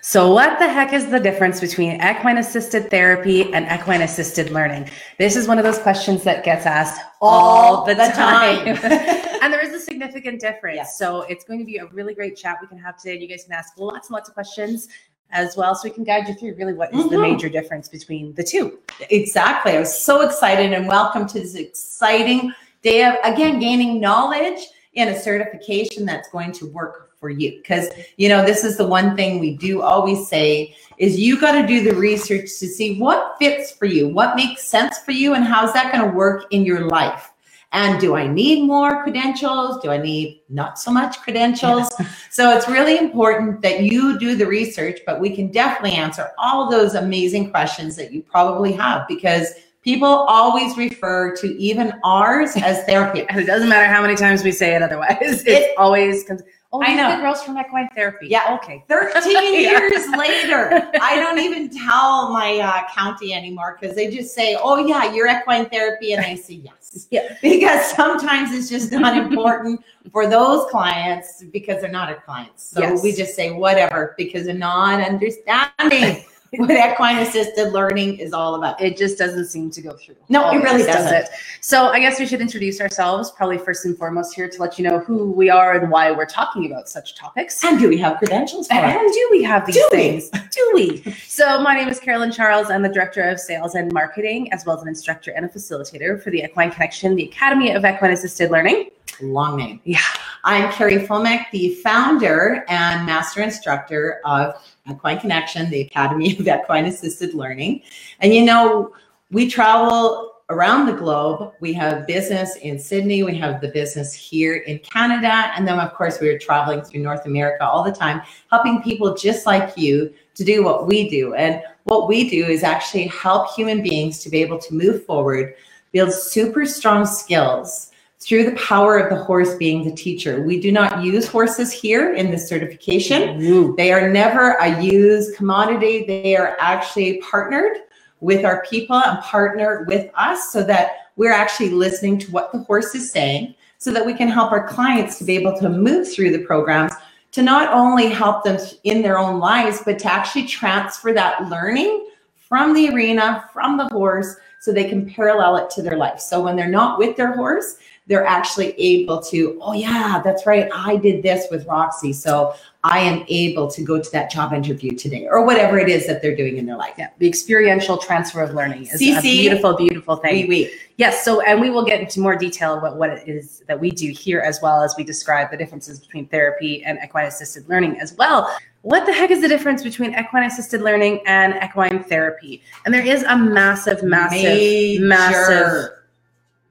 So, what the heck is the difference between equine assisted therapy and equine assisted learning? This is one of those questions that gets asked all, all the, the, time. time. and there is a significant difference. Yes. So, it's going to be a really great chat we can have today. You guys can ask lots and lots of questions as well so we can guide you through really what is mm-hmm. the major difference between the two. Exactly. I was so excited and welcome to this exciting day of again gaining knowledge in a certification that's going to work for you. Because you know this is the one thing we do always say is you got to do the research to see what fits for you what makes sense for you and how's that going to work in your life. And do i need more credentials? Do i need not so much credentials? Yeah. so it's really important that you do the research but we can definitely answer all those amazing questions that you probably have because people always refer to even ours as therapy. And it doesn't matter how many times we say it otherwise. It, it always comes Oh, I know. The girls from equine therapy. Yeah. Okay. 13 years later, I don't even tell my uh, county anymore because they just say, oh, yeah, you're equine therapy. And I say, yes. Yeah. Because sometimes it's just not important for those clients because they're not our clients. So yes. we just say whatever because they're not understanding. what equine assisted learning is all about. It just doesn't seem to go through. No, it really doesn't. Does so I guess we should introduce ourselves, probably first and foremost here to let you know who we are and why we're talking about such topics. And do we have credentials for And it? do we have these do things? We? Do we? So my name is Carolyn Charles. I'm the Director of Sales and Marketing, as well as an instructor and a facilitator for the Equine Connection, the Academy of Equine Assisted Learning. Long name. Yeah. I'm Carrie Fulmick, the founder and master instructor of Equine Connection, the Academy of Equine Assisted Learning. And you know, we travel around the globe. We have business in Sydney, we have the business here in Canada, and then of course we are traveling through North America all the time, helping people just like you to do what we do. And what we do is actually help human beings to be able to move forward, build super strong skills through the power of the horse being the teacher. We do not use horses here in this certification. Mm. They are never a used commodity. They are actually partnered with our people and partner with us so that we're actually listening to what the horse is saying so that we can help our clients to be able to move through the programs to not only help them in their own lives, but to actually transfer that learning from the arena, from the horse, so they can parallel it to their life. So when they're not with their horse, they're actually able to, oh, yeah, that's right. I did this with Roxy. So I am able to go to that job interview today or whatever it is that they're doing in their life. Yeah. The experiential transfer of learning is CC, a beautiful, beautiful thing. Oui, oui. Yes. So, and we will get into more detail about what it is that we do here as well as we describe the differences between therapy and equine assisted learning as well. What the heck is the difference between equine assisted learning and equine therapy? And there is a massive, massive, Major. massive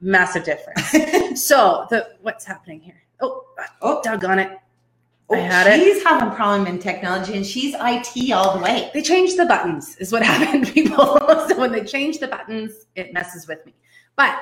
massive difference. so the what's happening here? Oh, oh, doggone it. Oh, I had it. she's it. having problem in technology and she's IT all the way. They changed the buttons, is what happened, people. so when they change the buttons, it messes with me. But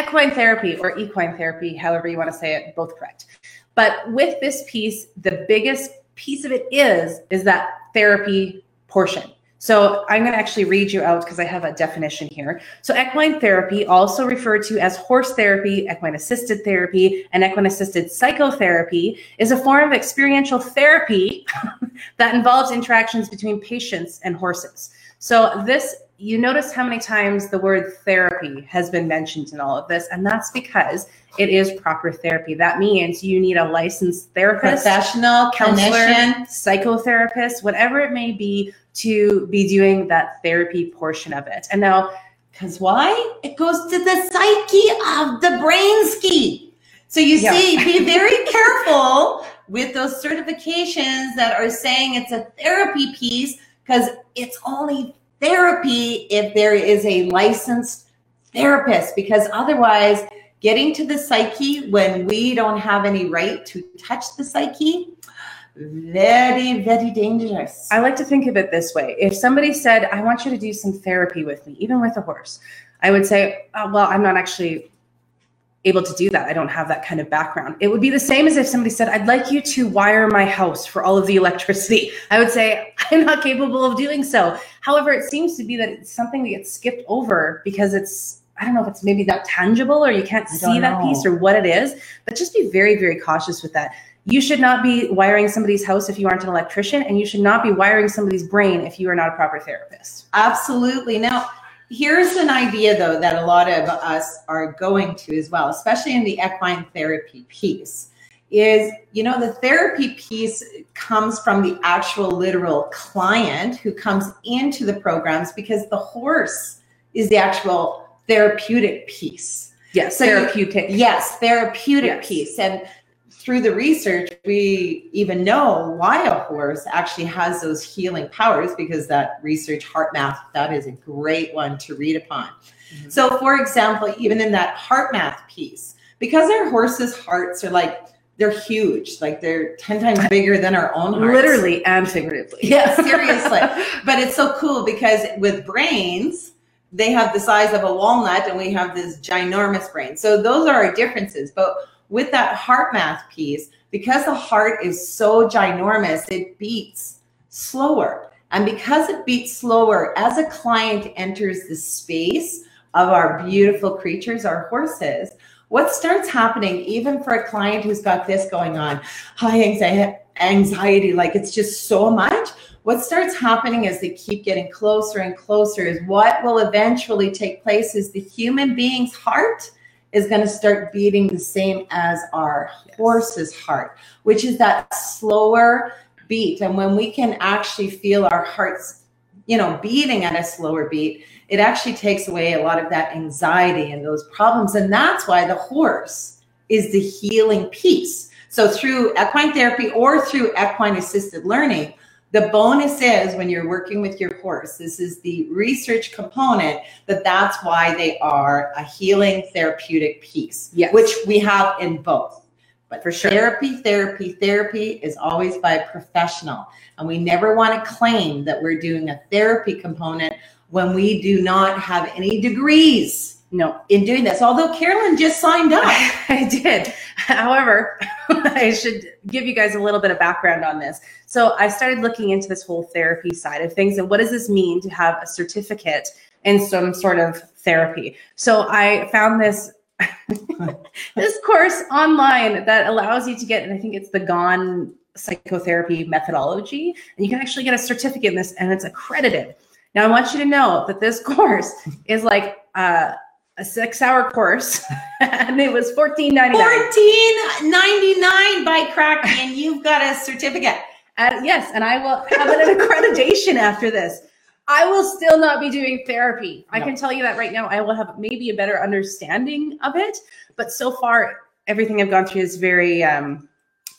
equine therapy or equine therapy, however you want to say it, both correct. But with this piece, the biggest piece of it is is that therapy portion. So I'm going to actually read you out because I have a definition here. So equine therapy, also referred to as horse therapy, equine assisted therapy, and equine assisted psychotherapy, is a form of experiential therapy that involves interactions between patients and horses. So this, you notice how many times the word therapy has been mentioned in all of this, and that's because it is proper therapy. That means you need a licensed therapist, professional, counselor, clinician. psychotherapist, whatever it may be to be doing that therapy portion of it. And now, because why? It goes to the psyche of the brain ski. So you yeah. see, be very careful with those certifications that are saying it's a therapy piece because it's only therapy if there is a licensed therapist because otherwise getting to the psyche when we don't have any right to touch the psyche very, very dangerous. I like to think of it this way. If somebody said, I want you to do some therapy with me, even with a horse, I would say, oh, well, I'm not actually able to do that. I don't have that kind of background. It would be the same as if somebody said, I'd like you to wire my house for all of the electricity. I would say, I'm not capable of doing so. However, it seems to be that it's something that gets skipped over because it's, I don't know if it's maybe not tangible or you can't see that piece or what it is, but just be very, very cautious with that You should not be wiring somebody's house if you aren't an electrician, and you should not be wiring somebody's brain if you are not a proper therapist. Absolutely. Now, here's an idea though that a lot of us are going to as well, especially in the equine therapy piece is you know the therapy piece comes from the actual literal client who comes into the programs because the horse is the actual therapeutic piece Yes, So you- therapeutic. yes therapeutic Yes. piece and through the research we even know why a horse actually has those healing powers because that research HeartMath that is a great one to read upon Mhm. so for example even in that HeartMath piece because our horses hearts are like they're huge like they're 10 times bigger than our own hearts Literally and figuratively. Yeah, seriously. but it's so cool because with brains they have the size of a walnut and we have this ginormous brain so those are our differences but with that HeartMath piece because the heart is so ginormous it beats slower. And because it beats slower as a client enters the space of our beautiful creatures our horses what starts happening even for a client who's got this going on high anxiety like it's just so much what starts happening as they keep getting closer and closer is what will eventually take place is the human being's heart is going to start beating the same as our Yes. horse's heart, which is that slower beat. And when we can actually feel our hearts, you know, beating at a slower beat, it actually takes away a lot of that anxiety and those problems. And that's why the horse is the healing piece. So through equine therapy or through equine assisted learning, the bonus is when you're working with your horse, this is the research component that that's why they are a healing therapeutic piece, Yes. which we have in both. But For sure. therapy, therapy, therapy is always by a professional. And we never want to claim that we're doing a therapy component when we do not have any degrees No, in doing this. Although Carolyn just signed up. I did. However, I should give you guys a little bit of background on this. So I started looking into this whole therapy side of things and what does this mean to have a certificate in some sort of therapy. So I found this this course online that allows you to get, and I think it's the Gone psychotherapy methodology, and you can actually get a certificate in this, and it's accredited. Now I want you to know that this course is like uh, a six-hour course, and it was fourteen ninety nine. Fourteen ninety nine by crack, and you've got a certificate. Uh, yes, and I will have an accreditation after this. I will still not be doing therapy. I can tell you that right now. I will have maybe a better understanding of it, but so far, everything I've gone through is very um,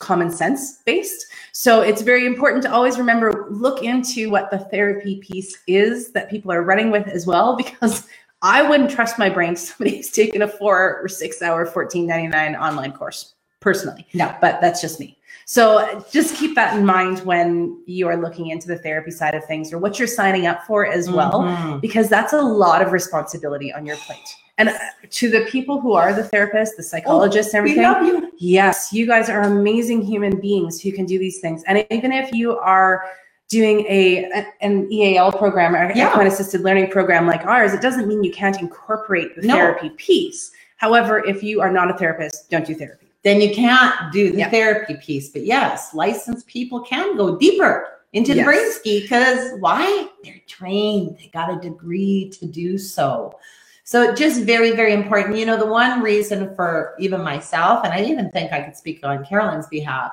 common sense based. So it's very important to always remember look into what the therapy piece is that people are running with as well, because I wouldn't trust my brain to somebody who's taken a four or six hour, fourteen ninety nine online course personally No. but that's just me. So just keep that in mind when you are looking into the therapy side of things or what you're signing up for as well, Mhm. because that's a lot of responsibility on your plate. And uh, to the people who are the therapists, the psychologists, and We everything, love you. yes, you guys are amazing human beings who can do these things. And even if you are doing a an EAL program or Yeah. equine assisted learning program like ours, it doesn't mean you can't incorporate the No. therapy piece. However, if you are not a therapist, don't do therapy. Then you can't do the Yeah. therapy piece. But yes, licensed people can go deeper into the Yes. brain ski because why? They're trained. They got a degree to do so. So just very, very important. You know, the one reason for even myself, and I even think I could speak on Carolyn's behalf,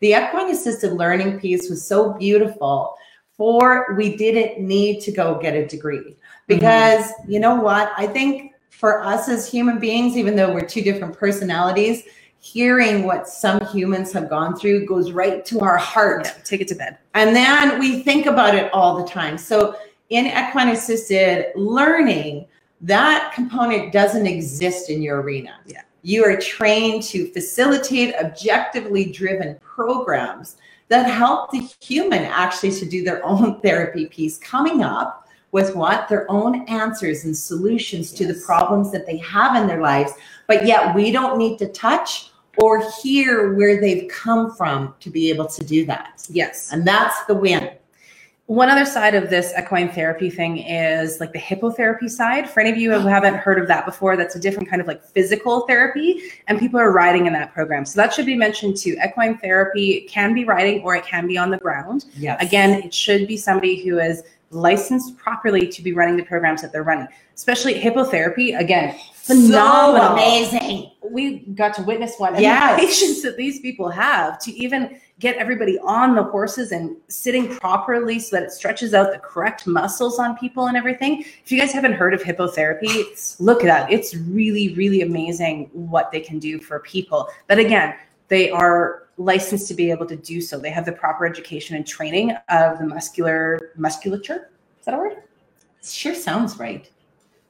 the equine assisted learning piece was so beautiful for we didn't need to go get a degree because mm-hmm. you know what i think for us as human beings even though we're two different personalities hearing what some humans have gone through goes right to our heart Yeah, take it to bed. and then we think about it all the time. So in equine assisted learning, that component doesn't exist in your arena. Yeah. You are trained to facilitate objectively driven programs that help the human actually to do their own therapy piece coming up with what their own answers and solutions to the problems that they have in their lives but yet we don't need to touch or hear where they've come from to be able to do that Yes. and that's the win. One other side of this equine therapy thing is like the hippotherapy side. For any of you who haven't heard of that before, that's a different kind of like physical therapy, and people are riding in that program. So that should be mentioned too. Equine therapy can be riding or it can be on the ground. Yes. Again, it should be somebody who is licensed properly to be running the programs that they're running, especially hippotherapy. Again, phenomenal. So amazing. We got to witness one. And Yes. the patience that these people have to even get everybody on the horses and sitting properly so that it stretches out the correct muscles on people and everything. If you guys haven't heard of hippotherapy, look it up. It's really, really amazing what they can do for people. But again, they are licensed to be able to do so. They have the proper education and training of the muscular musculature. Is that a word? Sure sounds right.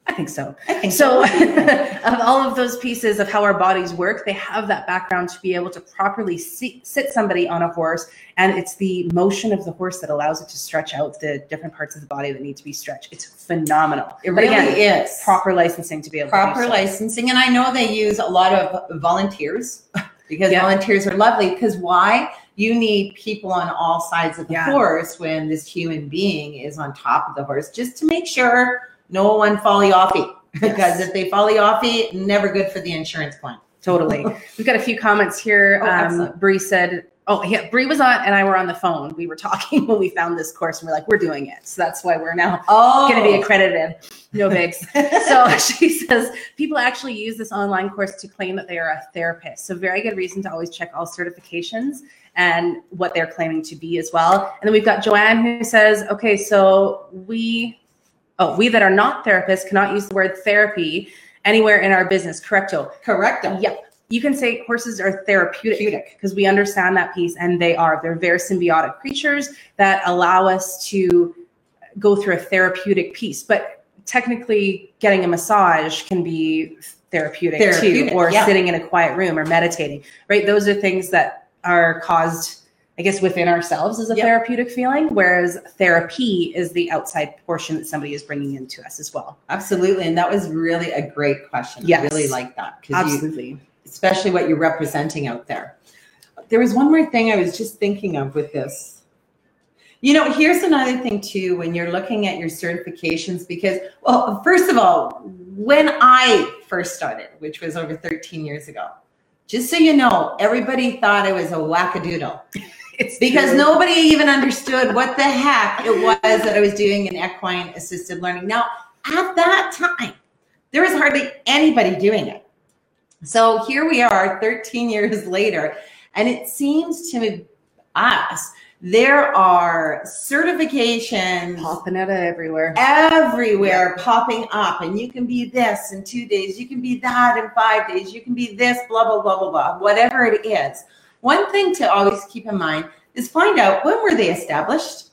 I think so. I think So, of all of those pieces of how our bodies work, they have that background to be able to properly sit, sit somebody on a horse. And it's the motion of the horse that allows it to stretch out the different parts of the body that need to be stretched. It's phenomenal. It But really again, is. proper licensing to be able proper so. licensing. And I know they use a lot of volunteers because Yeah. volunteers are lovely. Because why? You need people on all sides of the Yeah. horse when this human being is on top of the horse, just to make sure no one folly offy. Because if they folly offy, never good for the insurance plan. Totally. We've got a few comments here. Oh, um. Bree said, Oh, yeah, Bree was on and I were on the phone. We were talking when we found this course and we're like, we're doing it. So that's why we're now Oh, going to be accredited. No bigs. so she says people actually use this online course to claim that they are a therapist. So very good reason to always check all certifications and what they're claiming to be as well. And then we've got Joanne who says, okay, so we, oh, we that are not therapists cannot use the word therapy anywhere in our business. Correcto. Correcto. Yep. You can say horses are therapeutic because we understand that piece and they are. They're very symbiotic creatures that allow us to go through a therapeutic piece. But technically, getting a massage can be therapeutic, Therapeutic, too, or yeah. sitting in a quiet room or meditating, right? Those are things that are caused, I guess, within ourselves is a Yep. therapeutic feeling, whereas therapy is the outside portion that somebody is bringing into us as well. Absolutely. And that was really a great question. I really like that. Because you Absolutely. especially what you're representing out there. There was one more thing I was just thinking of with this. You know, here's another thing too when you're looking at your certifications, because, well, first of all, when I first started, which was over 13 years ago, just so you know, everybody thought I was a wackadoodle It's because true. nobody even understood what the heck it was that I was doing in equine assisted learning. Now, at that time, there was hardly anybody doing it. So here we are 13 years later, and it seems to us there are certifications popping out everywhere. everywhere popping up and you can be this in two days you can be that in five days you can be this blah blah blah blah blah whatever it is one thing to always keep in mind is find out when were they established.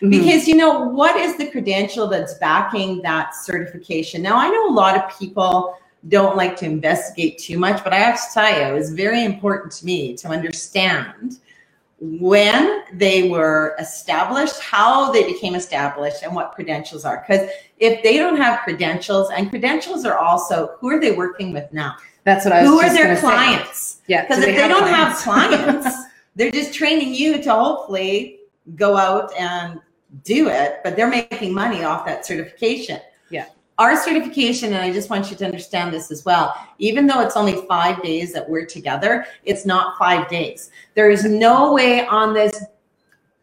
Mhm. because you know what is the credential that's backing that certification? Now i know a lot of people don't like to investigate too much but i have to tell you it was very important to me to understand when they were established how they became established and what credentials are. Because if they don't have credentials and credentials are also who are they working with now That's what I was who are their gonna say. clients Yeah, because if they, don't have clients? clients, they're just training you to hopefully go out and do it, but they're making money off that certification. Yeah. Our certification, and I just want you to understand this as well, even though it's only five days that we're together, it's not five days. There is no way on this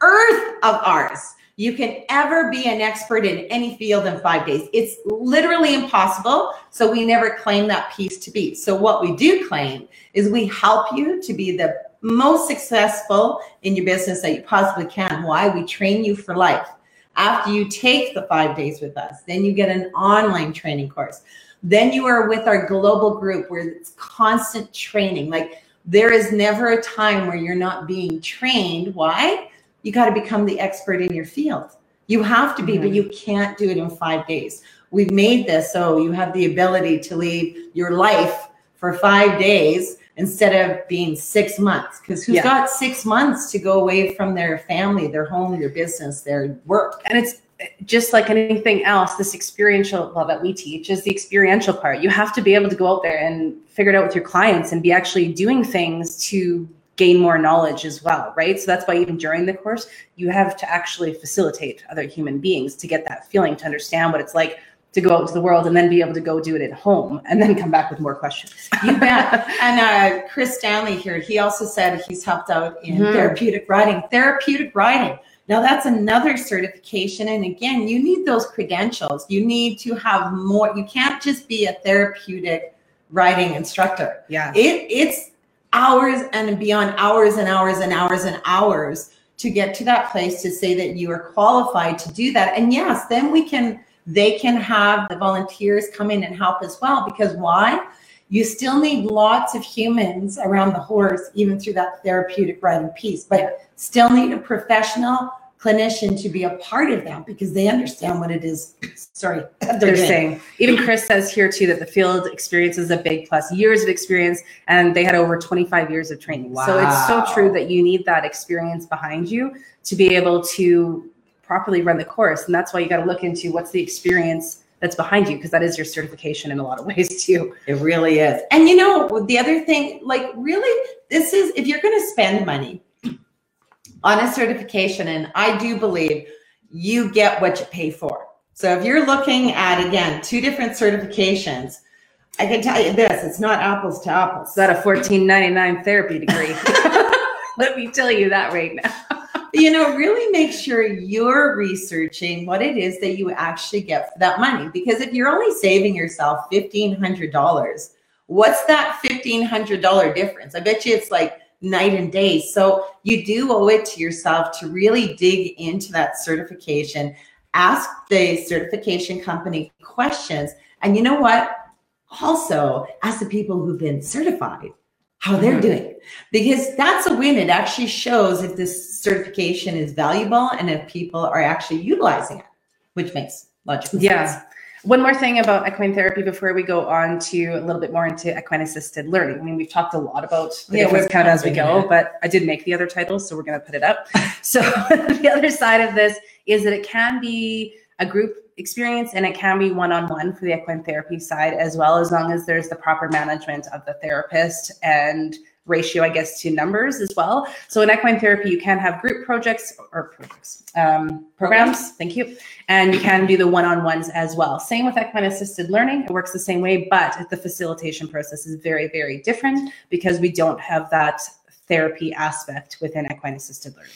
earth of ours you can ever be an expert in any field in five days. It's literally impossible. So we never claim that piece to be. So what we do claim is we help you to be the most successful in your business that you possibly can. Why? We train you for life. After you take the five days with us, then you get an online training course. Then you are with our global group where it's constant training. Like there is never a time where you're not being trained. Why? You got to become the expert in your field. You have to be, but Mhm. you can't do it in five days. We've made this so you have the ability to leave your life for five days instead of being six months. Because who's Yeah. got six months to go away from their family, their home, their business, their work? and it's just like anything else this experiential well that we teach is the experiential part you have to be able to go out there and figure it out with your clients and be actually doing things to gain more knowledge as well, right? So that's why even during the course, you have to actually facilitate other human beings to get that feeling, to understand what it's like to go out to the world and then be able to go do it at home and then come back with more questions. You bet. and uh, Chris Stanley here, he also said he's helped out in mm-hmm. therapeutic riding. Therapeutic riding. Now that's another certification. And again, you need those credentials. You need to have more. You can't just be a therapeutic riding instructor. Yeah. It, it's hours and beyond hours and hours and hours and hours to get to that place to say that you are qualified to do that. And yes, then we can they can have the volunteers come in and help as well. Because why? You still need lots of humans around the horse, even through that therapeutic riding piece, but still need a professional clinician to be a part of that because they understand what it is. Sorry, they're, they're saying. Even Chris says here too that the field experience is a big plus, years of experience, and they had over 25 years of training. Wow. So it's so true that you need that experience behind you to be able to properly run the course. And that's why you got to look into what's the experience that's behind you because that is your certification in a lot of ways too. It really is. And you know, the other thing, like really, this is if you're going to spend money on a certification, and I do believe you get what you pay for. So if you're looking at again two different certifications, I can tell you this: it's not apples to apples. It's not a fourteen ninety nine therapy degree. Let me tell you that right now you know, really make sure you're researching what it is that you actually get for that money. Because if you're only saving yourself $1,500, what's that $1,500 difference? I bet you it's like night and day. So you do owe it to yourself to really dig into that certification, ask the certification company questions. And you know what? Also, ask the people who've been certified how they're mm-hmm. doing because that's a win it actually shows if this certification is valuable and if people are actually utilizing it which makes logical yeah sense. One more thing about equine therapy before we go on to a little bit more into equine assisted learning. I mean we've talked a lot about the yeah, difference kind of as we go but i did make the other titles so we're going to put it up. So the other side of this is that it can be a group experience and it can be one-on-one for the equine therapy side as well as long as there's the proper management of the therapist and ratio i guess to numbers as well so in equine therapy you can have group projects or projects um, programs thank you and you can do the one-on-ones as well same with equine assisted learning it works the same way but the facilitation process is very very different because we don't have that therapy aspect within equine assisted learning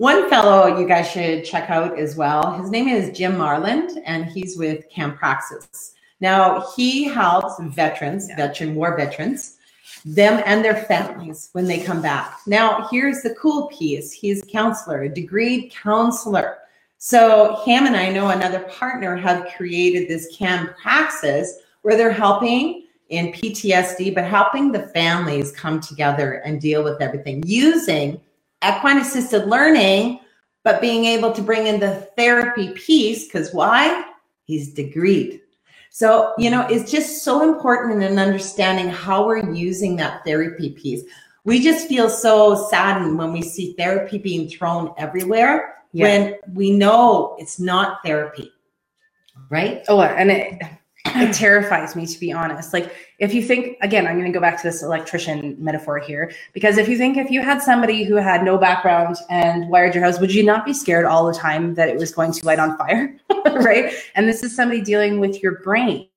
one fellow you guys should check out as well. His name is Jim Marland, and he's with Can Praxis. Now he helps veterans, yeah. veteran war veterans, them and their families when they come back. Now here's the cool piece: he's a counselor, a degreed counselor. So him and I know another partner have created this Can Praxis where they're helping in PTSD, but helping the families come together and deal with everything using equine assisted learning, but being able to bring in the therapy piece because why? He's degreed. So, you know, it's just so important in understanding how we're using that therapy piece. We just feel so saddened when we see therapy being thrown everywhere yeah. when we know it's not therapy. Right? Oh, and it it terrifies me to be honest. Like if you think again, I'm going to go back to this electrician metaphor here because if you think if you had somebody who had no background and wired your house, would you not be scared all the time that it was going to light on fire, right? And this is somebody dealing with your brain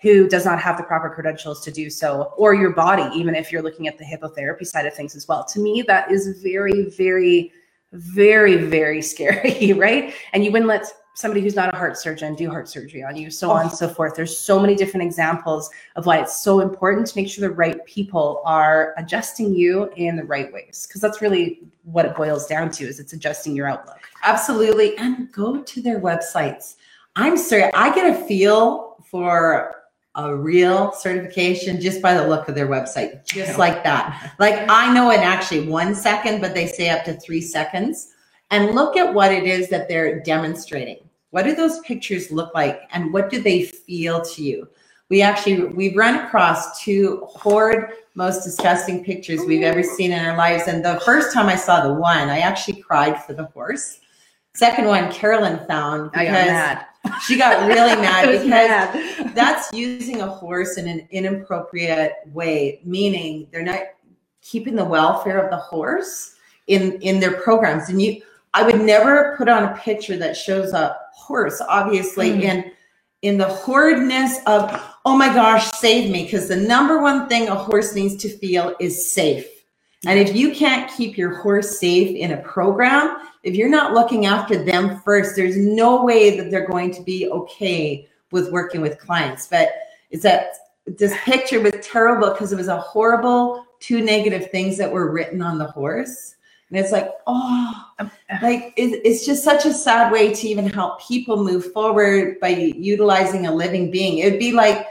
who does not have the proper credentials to do so or your body even if you're looking at the hippotherapy side of things as well. To me that is very very very very scary, right? And you wouldn't let somebody who's not a heart surgeon do heart surgery on you, so oh. on and so forth. There's so many different examples of why it's so important to make sure the right people are adjusting you in the right ways. Because that's really what it boils down to is it's adjusting your outlook. Absolutely. And go to their websites. I'm sorry, I get a feel for a real certification just by the look of their website, just like that. Like I know in actually one second, but they say up to three seconds. And look at what it is that they're demonstrating. What do those pictures look like and what do they feel to you? We actually we've run across two horrid, most disgusting pictures we've ever seen in our lives. And the first time I saw the one, I actually cried for the horse. Second one, Carolyn found because she got really mad because mad. that's using a horse in an inappropriate way, meaning they're not keeping the welfare of the horse in in their programs. And you, I would never put on a picture that shows a horse, obviously, Mm. in in the horridness of oh my gosh, save me, because the number one thing a horse needs to feel is safe. And if you can't keep your horse safe in a program, if you're not looking after them first, there's no way that they're going to be okay with working with clients. But it's that this picture was terrible because it was a horrible two negative things that were written on the horse. And it's like, oh, um, uh. like it, it's just such a sad way to even help people move forward by utilizing a living being. It would be like,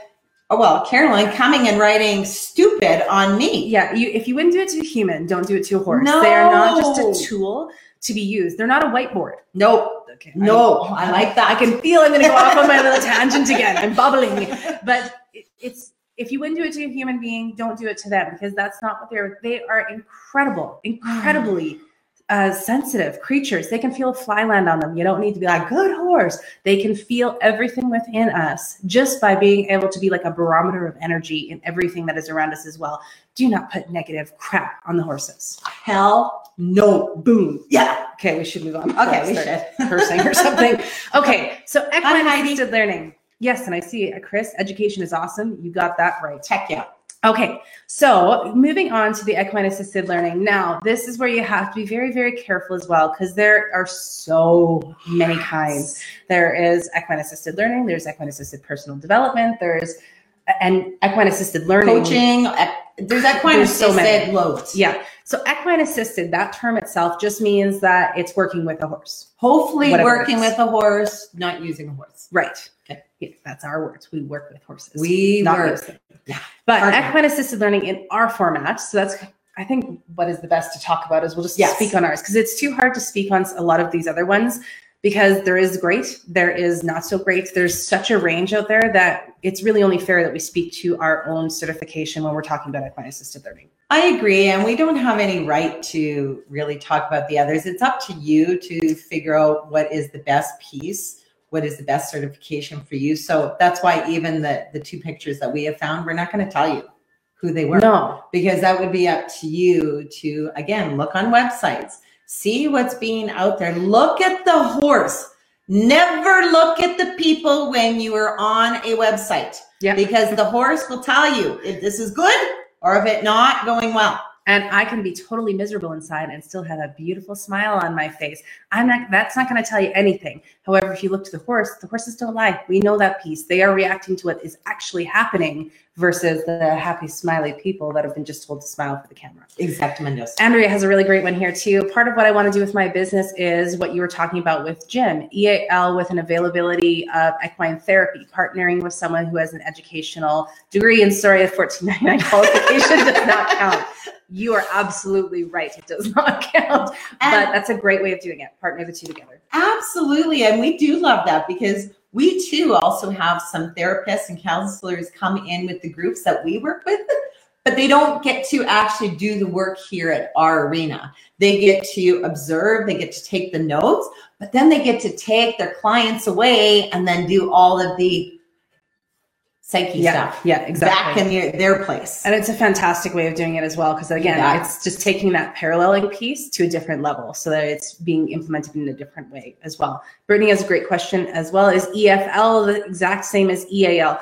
oh well, Carolyn coming and writing stupid on me. Yeah, you if you wouldn't do it to a human, don't do it to a horse. They are not just a tool to be used. They're not a whiteboard. Nope. Okay. No, I like that. I can feel I'm going to go off on my little tangent again. I'm bubbling. But it, it's if you wouldn't do it to a human being, don't do it to them because that's not what they're. They are incredible, incredibly uh, sensitive creatures. They can feel a fly land on them. You don't need to be like good horse. They can feel everything within us just by being able to be like a barometer of energy in everything that is around us as well. Do not put negative crap on the horses. Hell no. Boom. Yeah. Okay, we should move on. Okay, we should. cursing or something. Okay, so equine assisted learning. Yes, and I see it, Chris. Education is awesome. You got that right. Heck yeah. Okay, so moving on to the equine assisted learning. Now, this is where you have to be very, very careful as well because there are so many kinds. There is equine assisted learning, there's equine assisted personal development, there's and equine assisted learning. Coaching. There's equine There's so assisted many. loads. Yeah. So equine assisted, that term itself just means that it's working with a horse. Hopefully working with a horse, not using a horse. Right. Okay. Yeah, that's our words. We work with horses. We not work. Yeah. But Partner. equine assisted learning in our format. So that's I think what is the best to talk about is we'll just Yes. speak on ours because it's too hard to speak on a lot of these other ones because there is great, there is not so great. There's such a range out there that it's really only fair that we speak to our own certification when we're talking about equine assisted learning. I agree. And we don't have any right to really talk about the others. It's up to you to figure out what is the best piece, what is the best certification for you. So that's why even the, the two pictures that we have found, we're not going to tell you who they were No. because that would be up to you to, again, look on websites, see what's being out there. Look at the horse. Never look at the people when you are on a website Yeah. because the horse will tell you if this is good or if it not going well. And I can be totally miserable inside and still have a beautiful smile on my face. I'm not that's not going to tell you anything. However, if you look to the horse, the horses don't lie. We know that piece. They are reacting to what is actually happening versus the happy smiley people that have been just told to smile for the camera. Exactamente. Andrea has a really great one here too. Part of what I want to do with my business is what you were talking about with Jim, EAL with an availability of equine therapy, partnering with someone who has an educational degree. And sorry, a 1499 qualification does not count. You are absolutely right. It does not count. but that's a great way of doing it. Partner the two together. absolutely. And we do love that because we too also have some therapists and counselors come in with the groups that we work with, but they don't get to actually do the work here at our arena. They get to observe, they get to take the notes, but then they get to take their clients away and then do all of the psyche Yeah, stuff yeah, exactly. back in their, their place. And it's a fantastic way of doing it as well, because again, Yeah. it's just taking that paralleling piece to a different level so that it's being implemented in a different way as well. Brittany has a great question as well. Is EFL the exact same as EAL?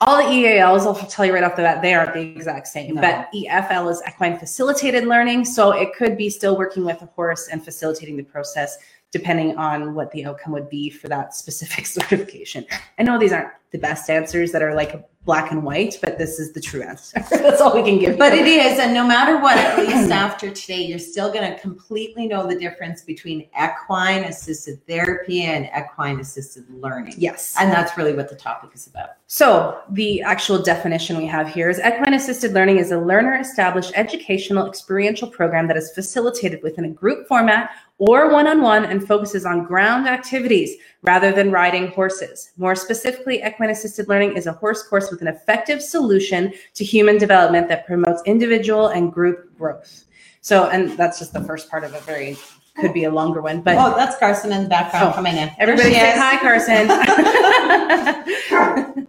All the EALs, I'll tell you right off the bat, they aren't the exact same. No. But EFL is equine facilitated learning. So it could be still working with a horse and facilitating the process depending on what the outcome would be for that specific certification. I know these aren't the best answers that are like black and white, but this is the true answer. That's all we can give. But you. it is, and no matter what, at least after today, you're still going to completely know the difference between equine assisted therapy and equine assisted learning. yes. And that's really what the topic is about. So the actual definition we have here is equine assisted learning is a learner established educational experiential program that is facilitated within a group format or one-on-one and focuses on ground activities rather than riding horses. More specifically, equine assisted learning is a horse course with an effective solution to human development that promotes individual and group growth. So, and that's just the first part of a very could be a longer one, but oh, that's Carson in the background Oh, coming in. Everybody say she hi. Carson.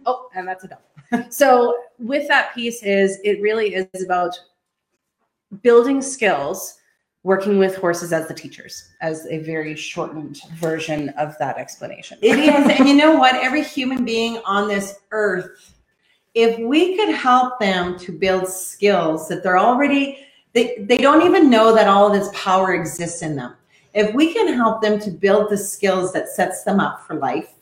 oh, and that's a dog. So with that piece is it really is about building skills working with horses as the teachers as a very shortened version of that explanation It is. and you know what? Every human being on this earth, if we could help them to build skills that they're already, they, they don't even know that all this power exists in them. If we can help them to build the skills that sets them up for life,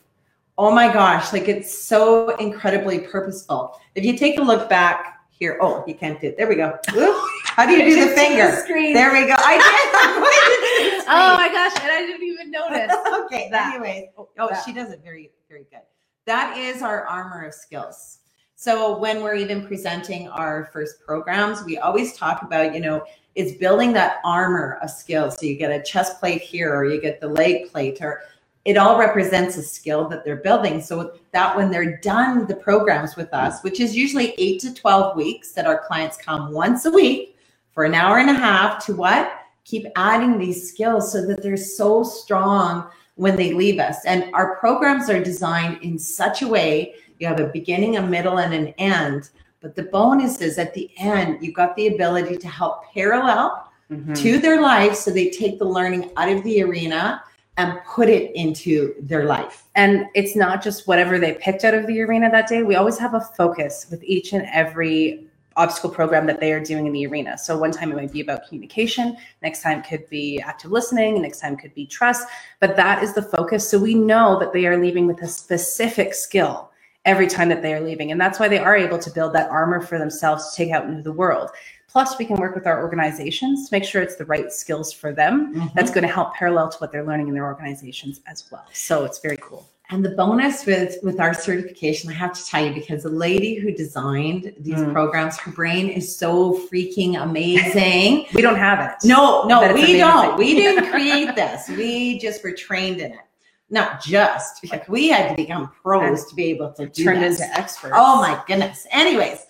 oh my gosh, like it's so incredibly purposeful. If you take a look back here, oh, you can't do it. There we go. How do you do the finger? screen. There we go. I did. oh my gosh and i didn't even notice okay. That. Anyways, oh, oh, That. she does it very, very good. That is our armor of skills. So when we're even presenting our first programs, we always talk about, you know, it's building that armor of skills. So you get a chest plate here, or you get the leg plate, or it all represents a skill that they're building. So that when they're done the programs with us, which is usually eight to 12 weeks, that our clients come once a week for an hour and a half to what? Keep adding these skills so that they're so strong when they leave us. And our programs are designed in such a way you have a beginning, a middle, and an end. But the bonus is at the end, you've got the ability to help parallel Mhm. to their life so they take the learning out of the arena and put it into their life. And it's not just whatever they picked out of the arena that day. We always have a focus with each and every obstacle program that they are doing in the arena. So one time it might be about communication, next time could be active listening, next time could be trust, but that is the focus. So we know that they are leaving with a specific skill every time that they are leaving. And that's why they are able to build that armor for themselves to take out into the world. Plus, we can work with our organizations to make sure it's the right skills for them mm-hmm. that's going to help parallel to what they're learning in their organizations as well. So it's very cool. And the bonus with with our certification, I have to tell you, because the lady who designed these Mm. programs, her brain is so freaking amazing. We don't have it. No, no, we don't. We didn't create this. We just were trained in it. Not just like we had to become pros to be able to turn this. into experts. Oh my goodness. Anyways,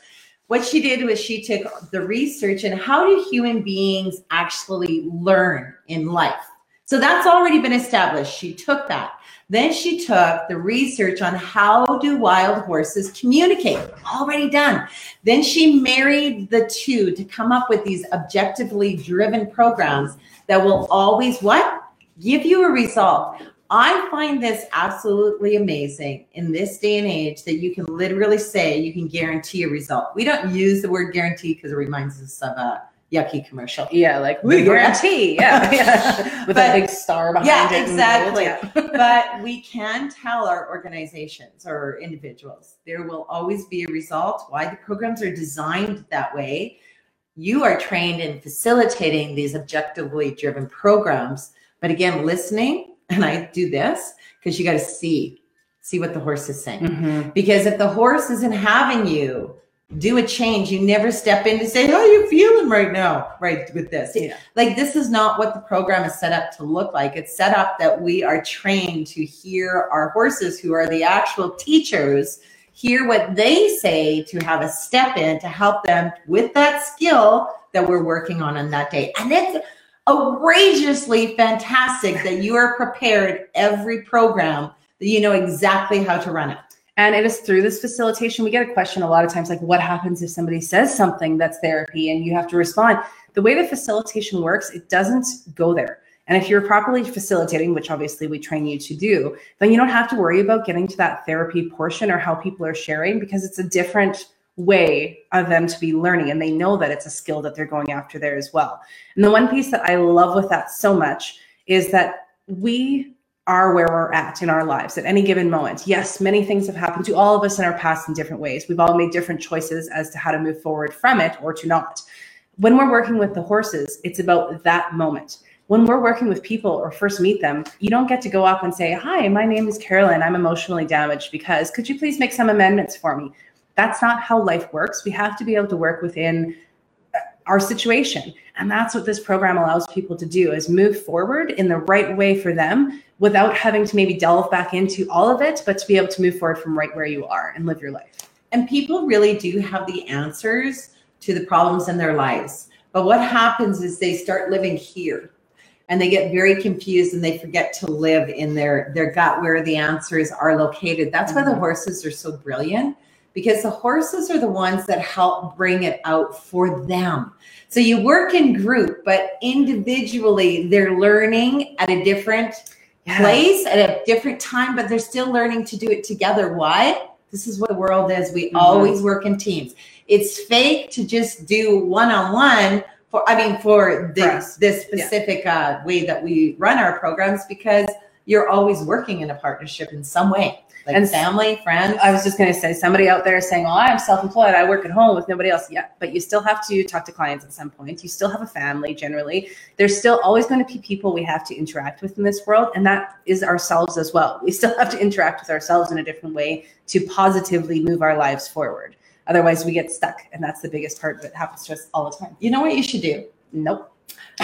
what she did was she took the research and how do human beings actually learn in life? So that's already been established. She took that. Then she took the research on how do wild horses communicate? Already done. Then she married the two to come up with these objectively driven programs that will always what? Give you a result. I find this absolutely amazing in this day and age that you can literally say you can guarantee a result. We don't use the word guarantee because it reminds us of a yucky commercial. Yeah, like We guarantee. Yeah, yeah. with But- a big star behind Yeah, it. exactly. yeah. but we can tell our organizations or individuals there will always be a result. Why the programs are designed that way. You are trained in facilitating these objectively driven programs, but again, listening, and I do this because you got to see, see what the horse is saying. Mhm. Because if the horse isn't having you do a change, you never step in to say, How are you feeling right now? Right with this. Yeah. Like this is not what the program is set up to look like. It's set up that we are trained to hear our horses, who are the actual teachers, hear what they say to have a step in to help them with that skill that we're working on on that day. And it's outrageously fantastic that you are prepared every program that you know exactly how to run it. And it is through this facilitation, we get a question a lot of times like, what happens if somebody says something that's therapy and you have to respond? The way the facilitation works, it doesn't go there. And if you're properly facilitating, which obviously we train you to do, then you don't have to worry about getting to that therapy portion or how people are sharing because it's a different way of them to be learning. And they know that it's a skill that they're going after there as well. And the one piece that I love with that so much is that we are where we're at in our lives at any given moment. Yes, many things have happened to all of us in our past in different ways. We've all made different choices as to how to move forward from it or to not. When we're working with the horses, it's about that moment. When we're working with people or first meet them, you don't get to go up and say, Hi, my name is Carolyn. I'm emotionally damaged because could you please make some amendments for me? That's not how life works. We have to be able to work within our situation. And that's what this program allows people to do is move forward in the right way for them without having to maybe delve back into all of it, but to be able to move forward from right where you are and live your life. And people really do have the answers to the problems in their lives. But what happens is they start living here and they get very confused and they forget to live in their, their gut where the answers are located. That's why the Mhm. horses are so brilliant because the horses are the ones that help bring it out for them. So you work in group, but individually they're learning at a different Yeah. place at a different time, but they're still learning to do it together. Why? This is what the world is. We Mhm. always work in teams. It's fake to just do one on one for, I mean, for For this, us. this specific uh, way that we run our programs because you're always working in a partnership in some way, like And- family, friends. I was just going to say, somebody out there is saying, "Well, I'm self-employed. I work at home with nobody else." Yeah, but you still have to talk to clients at some point. You still have a family. Generally, there's still always going to be people we have to interact with in this world, and that is ourselves as well. We still have to interact with ourselves in a different way to positively move our lives forward. Otherwise, we get stuck, and that's the biggest part that happens to us all the time. you know what you should do? Nope.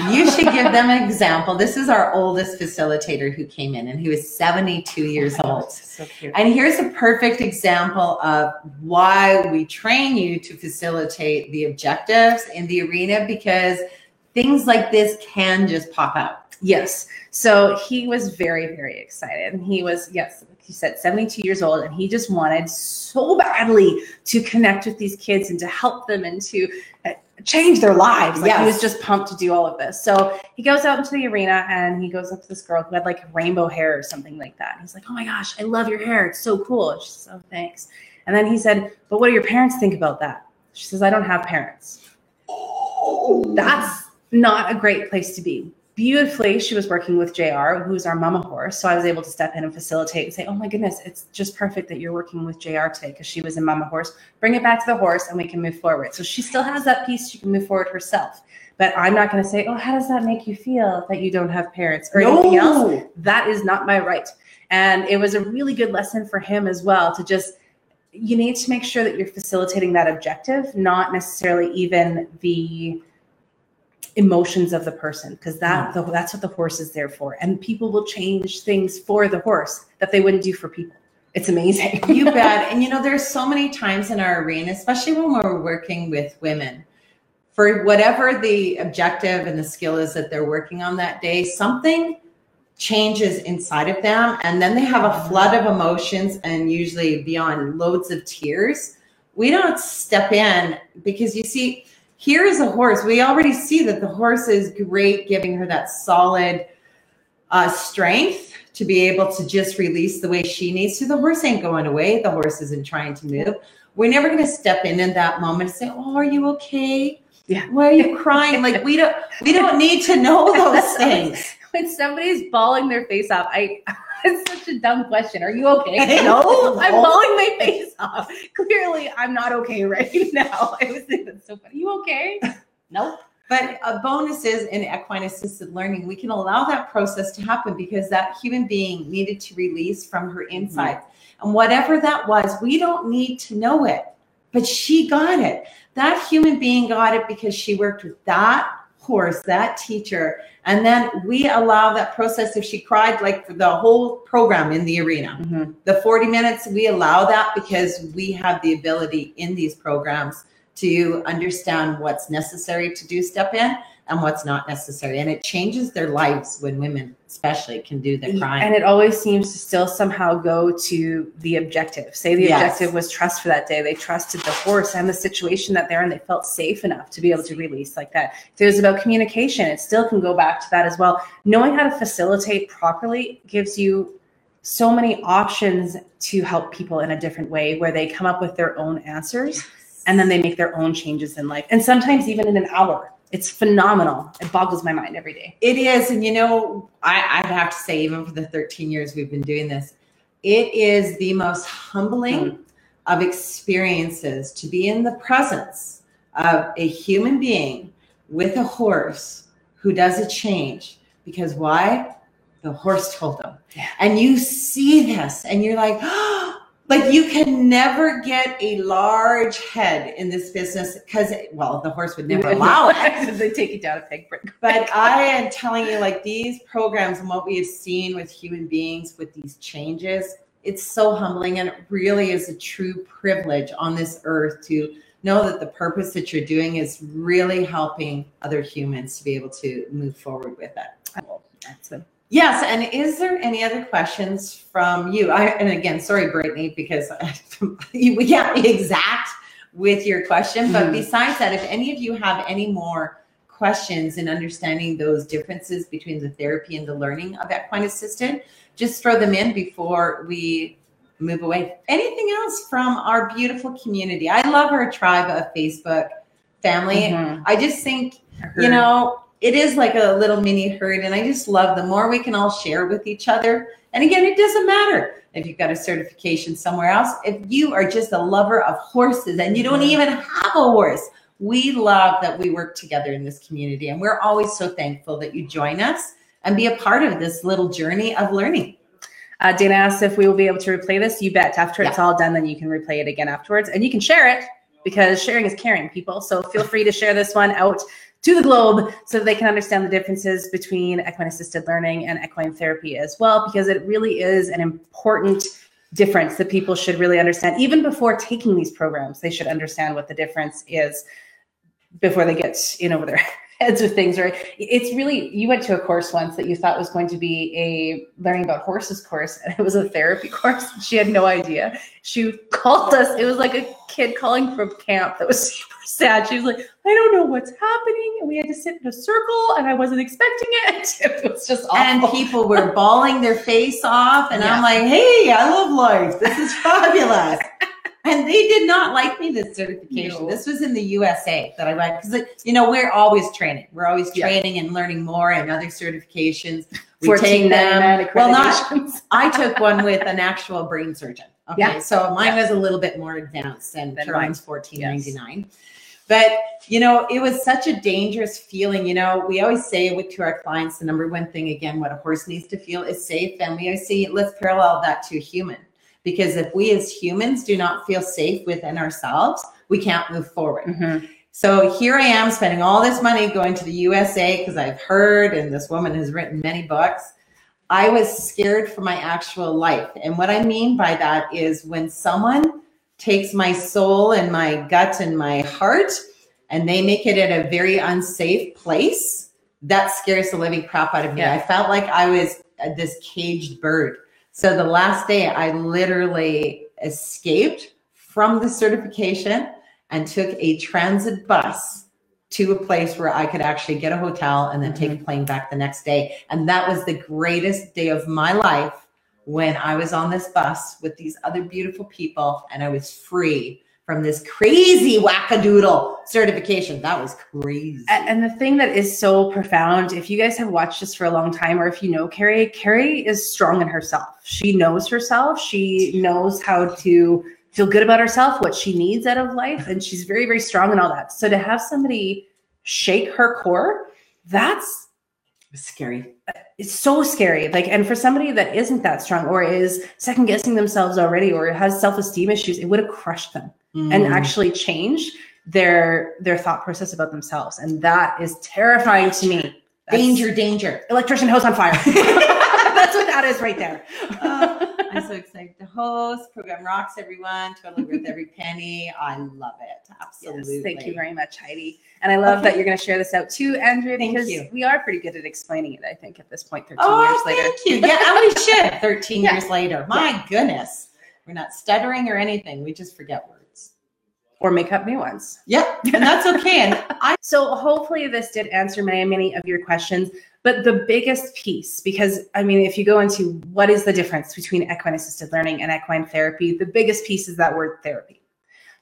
You should give them an example. This is our oldest facilitator who came in, and he was 72 years Oh old. is so cute. And here's a perfect example of why we train you to facilitate the objectives in the arena because things like this can just pop out. Yes. So he was very, very excited. And he was, yes, like you said, 72 years old. And he just wanted so badly to connect with these kids and to help them and to change their lives. Like he was just pumped to do all of this. So he goes out into the arena and he goes up to this girl who had like rainbow hair or something like that. He's like, Oh my gosh, I love your hair. It's so cool. She says, Oh, thanks. And then he said, But what do your parents think about that? She says, I don't have parents Oh. that's not a great place to be. Beautifully, she was working with JR, who's our mama horse. So I was able to step in and facilitate and say, Oh my goodness, it's just perfect that you're working with JR today because she was in mama horse. Bring it back to the horse and we can move forward. So she still has that piece, she can move forward herself. But I'm not going to say, Oh, how does that make you feel that you don't have parents or anything else? that is not my right. And it was a really good lesson for him as well to just, you need to make sure that you're facilitating that objective, not necessarily even the emotions of the person, because that mm. the, that's what the horse is there for. And people will change things for the horse that they wouldn't do for people. It's amazing. you bet. And you know, there's so many times in our arena, especially when we're working with women, for whatever the objective and the skill is that they're working on that day, something changes inside of them. And then they have a mm-hmm. flood of emotions and usually beyond loads of tears. We don't step in because you see, here is a horse. We already see that the horse is great, giving her that solid uh, strength to be able to just release the way she needs to. The horse ain't going away. The horse isn't trying to move. We're never going to step in in that moment and say, "Oh, are you okay? Yeah. Why are you crying?" Like we don't we don't need to know those things. when somebody's bawling their face off, I it's such a dumb question. Are you okay? No. I'm bawling my face off. Clearly, I'm not okay right now. It was thinking that's so funny. You okay? Nope. But uh, a bonus is in equine assisted learning, we can allow that process to happen because that human being needed to release from her mm-hmm. inside. And whatever that was, we don't need to know it, but she got it. That human being got it because she worked with that horse, that teacher. And then we allow that process. If she cried, like for the whole program in the arena, Mhm. the 40 minutes, we allow that because we have the ability in these programs to understand what's necessary to do step in and what's not necessary. And it changes their lives when women, especially, can do the crying. And it always seems to still somehow go to the objective. Say the Yes. objective was trust for that day. They trusted the horse and the situation that they're in. They felt safe enough to be able to release like that. If it was about communication, it still can go back to that as well. Knowing how to facilitate properly gives you so many options to help people in a different way where they come up with their own answers and then they make their own changes in life. And sometimes even in an hour. It's phenomenal. It boggles my mind every day. It is. And you know, I, I'd have to say, even for the 13 years we've been doing this, it is the most humbling mm. of experiences to be in the presence of a human being with a horse who does a change. Because why? The horse told them. Yeah. And you see this and you're like, oh, like you can never get a large head in this business because, well, the horse would never allow it. they take you down a peg brick. But I am telling you, like these programs and what we have seen with human beings with these changes, it's so humbling and it really is a true privilege on this earth to know that the purpose that you're doing is really helping other humans to be able to move forward with it. That's Yes, and is there any other questions from you? I, and again, sorry, Brittany, because we can't be exact with your question. But Mhm. besides that, if any of you have any more questions in understanding those differences between the therapy and the learning of equine assisted, just throw them in before we move away. Anything else from our beautiful community? I love our tribe of Facebook family. Mhm. I just think you know, it is like a little mini herd. And I just love the more we can all share with each other. And again, it doesn't matter if you've got a certification somewhere else. If you are just a lover of horses and you don't Mhm. even have a horse, we love that we work together in this community. And we're always so thankful that you join us and be a part of this little journey of learning. Uh, Dana asked if we will be able to replay this. You bet. After it's all done, then you can replay it again afterwards, and you can share it because sharing is caring, people. So feel free to share this one out to the globe so they can understand the differences between equine assisted learning and equine therapy as well, because it really is an important difference that people should really understand. Even before taking these programs, they should understand what the difference is before they get in over their heads with things. Or it's really, you went to a course once that you thought was going to be a learning about horses course, and it was a therapy course. She had no idea. She called us. It was like a kid calling from camp that was super sad. She was like, I don't know what's happening. And we had to sit in a circle, and I wasn't expecting it. It was just awful. And people were bawling their face off. And I'm like, hey, I love life. This is fabulous. And they did not like me this certification. No. This was in the USA that I went because, you know, we're always training. We're always Yeah. training and learning more and other certifications. We take them. Well, not. I took one with an actual brain surgeon. Okay. Yeah. So mine was a little bit more advanced than Than Carolyn's fourteen ninety nine. But you know, it was such a dangerous feeling. You know, we always say with to our clients, the number one thing again, what a horse needs to feel is safe. And we always say, let's parallel that to a human. Because if we as humans do not feel safe within ourselves, we can't move forward. Mhm. So here I am spending all this money going to the USA because I've heard, and this woman has written many books. I was scared for my actual life. And what I mean by that is when someone takes my soul and my gut and my heart and they make it at a very unsafe place, that scares the living crap out of me. Yeah. I felt like I was uh, this caged bird. So the last day, I literally escaped from the certification and took a transit bus to a place where I could actually get a hotel and then take a mm-hmm. plane back the next day. And that was the greatest day of my life when I was on this bus with these other beautiful people and I was free from this crazy wackadoodle certification. That was crazy. A- And the thing that is so profound, if you guys have watched this for a long time, or if you know Carrie, Carrie is strong in herself. She knows herself. She knows how to feel good about herself, what she needs out of life, and she's very, very strong in all that. So to have somebody shake her core, that's was scary. it's so scary. Like, and for somebody that isn't that strong or is second guessing themselves already or has self esteem issues, it would have crushed them and Mm. actually changed their their thought process about themselves. And that is terrifying to me. That's- danger, danger. electrician hose on fire. That's what that is right there. Uh, I'm so excited to host. Program rocks, everyone. Totally worth every penny. I love it. Absolutely. Yes, thank you very much, Heidi. And I love Okay. that you're going to share this out too, Andrew, Thank because you. we are pretty good at explaining it. I think at this point, 13 Oh, years later. thank you. Yeah, and we should. 13 Yeah. years later. My goodness. We're not stuttering or anything. We just forget words. Or make up new ones. Yep. And that's okay. And I So hopefully this did answer many, many of your questions. But the biggest piece, because I mean, if you go into what is the difference between equine assisted learning and equine therapy, the biggest piece is that word therapy.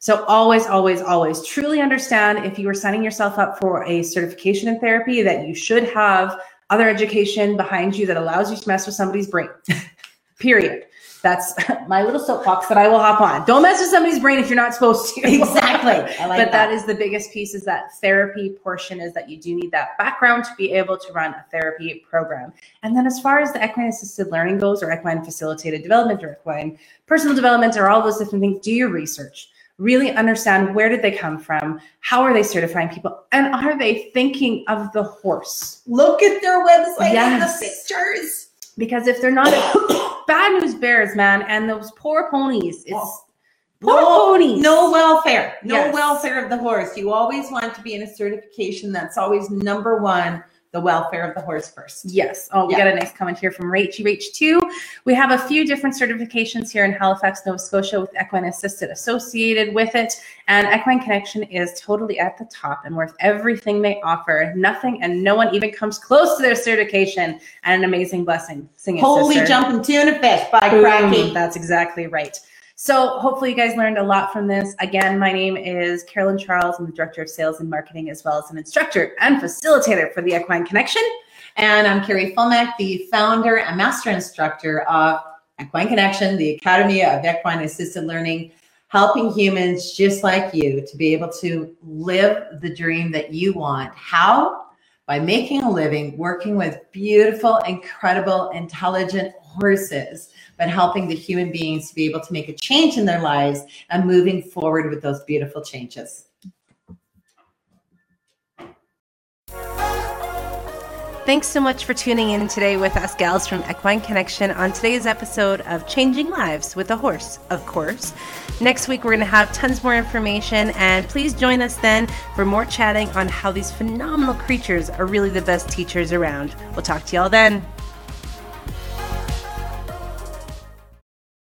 So always, always, always truly understand if you are signing yourself up for a certification in therapy that you should have other education behind you that allows you to mess with somebody's brain. Period. That's my little soapbox that I will hop on. Don't mess with somebody's brain if you're not supposed to. exactly. I like but that. that is the biggest piece is that therapy portion is that you do need that background to be able to run a therapy program and then as far as the equine assisted learning goes or equine facilitated development or equine personal development or all those different things do your research really understand where did they come from how are they certifying people and are they thinking of the horse Look at their website and the pictures. Because if they're not bad news bears man and those poor ponies it's Oh, poor no, ponies No welfare. No Yes. welfare of the horse. You always want to be in a certification that's always number one the welfare of the horse first. Yes. Oh, we Yeah. got a nice comment here from Rach. Rach too. We have a few different certifications here in Halifax, Nova Scotia, with equine assisted associated with it. And Equine Connection is totally at the top and worth everything they offer. Nothing and no one even comes close to their certification and an amazing blessing. Sing it, Holy sister. jumping tuna fish by Boom. Cracky. That's exactly right. So hopefully you guys learned a lot from this. Again, my name is Carolyn Charles. I'm the Director of Sales and Marketing, as well as an instructor and facilitator for the Equine Connection. And I'm Carrie Fulmack, the founder and master instructor of Equine Connection, the Academy of Equine Assisted Learning, helping humans just like you to be able to live the dream that you want. How? By making a living working with beautiful, incredible, intelligent horses, but helping the human beings to be able to make a change in their lives and moving forward with those beautiful changes. Thanks so much for tuning in today with us, gals from Equine Connection, on today's episode of Changing Lives with a Horse, of course. Next week, we're going to have tons more information, and please join us then for more chatting on how these phenomenal creatures are really the best teachers around. We'll talk to y'all then.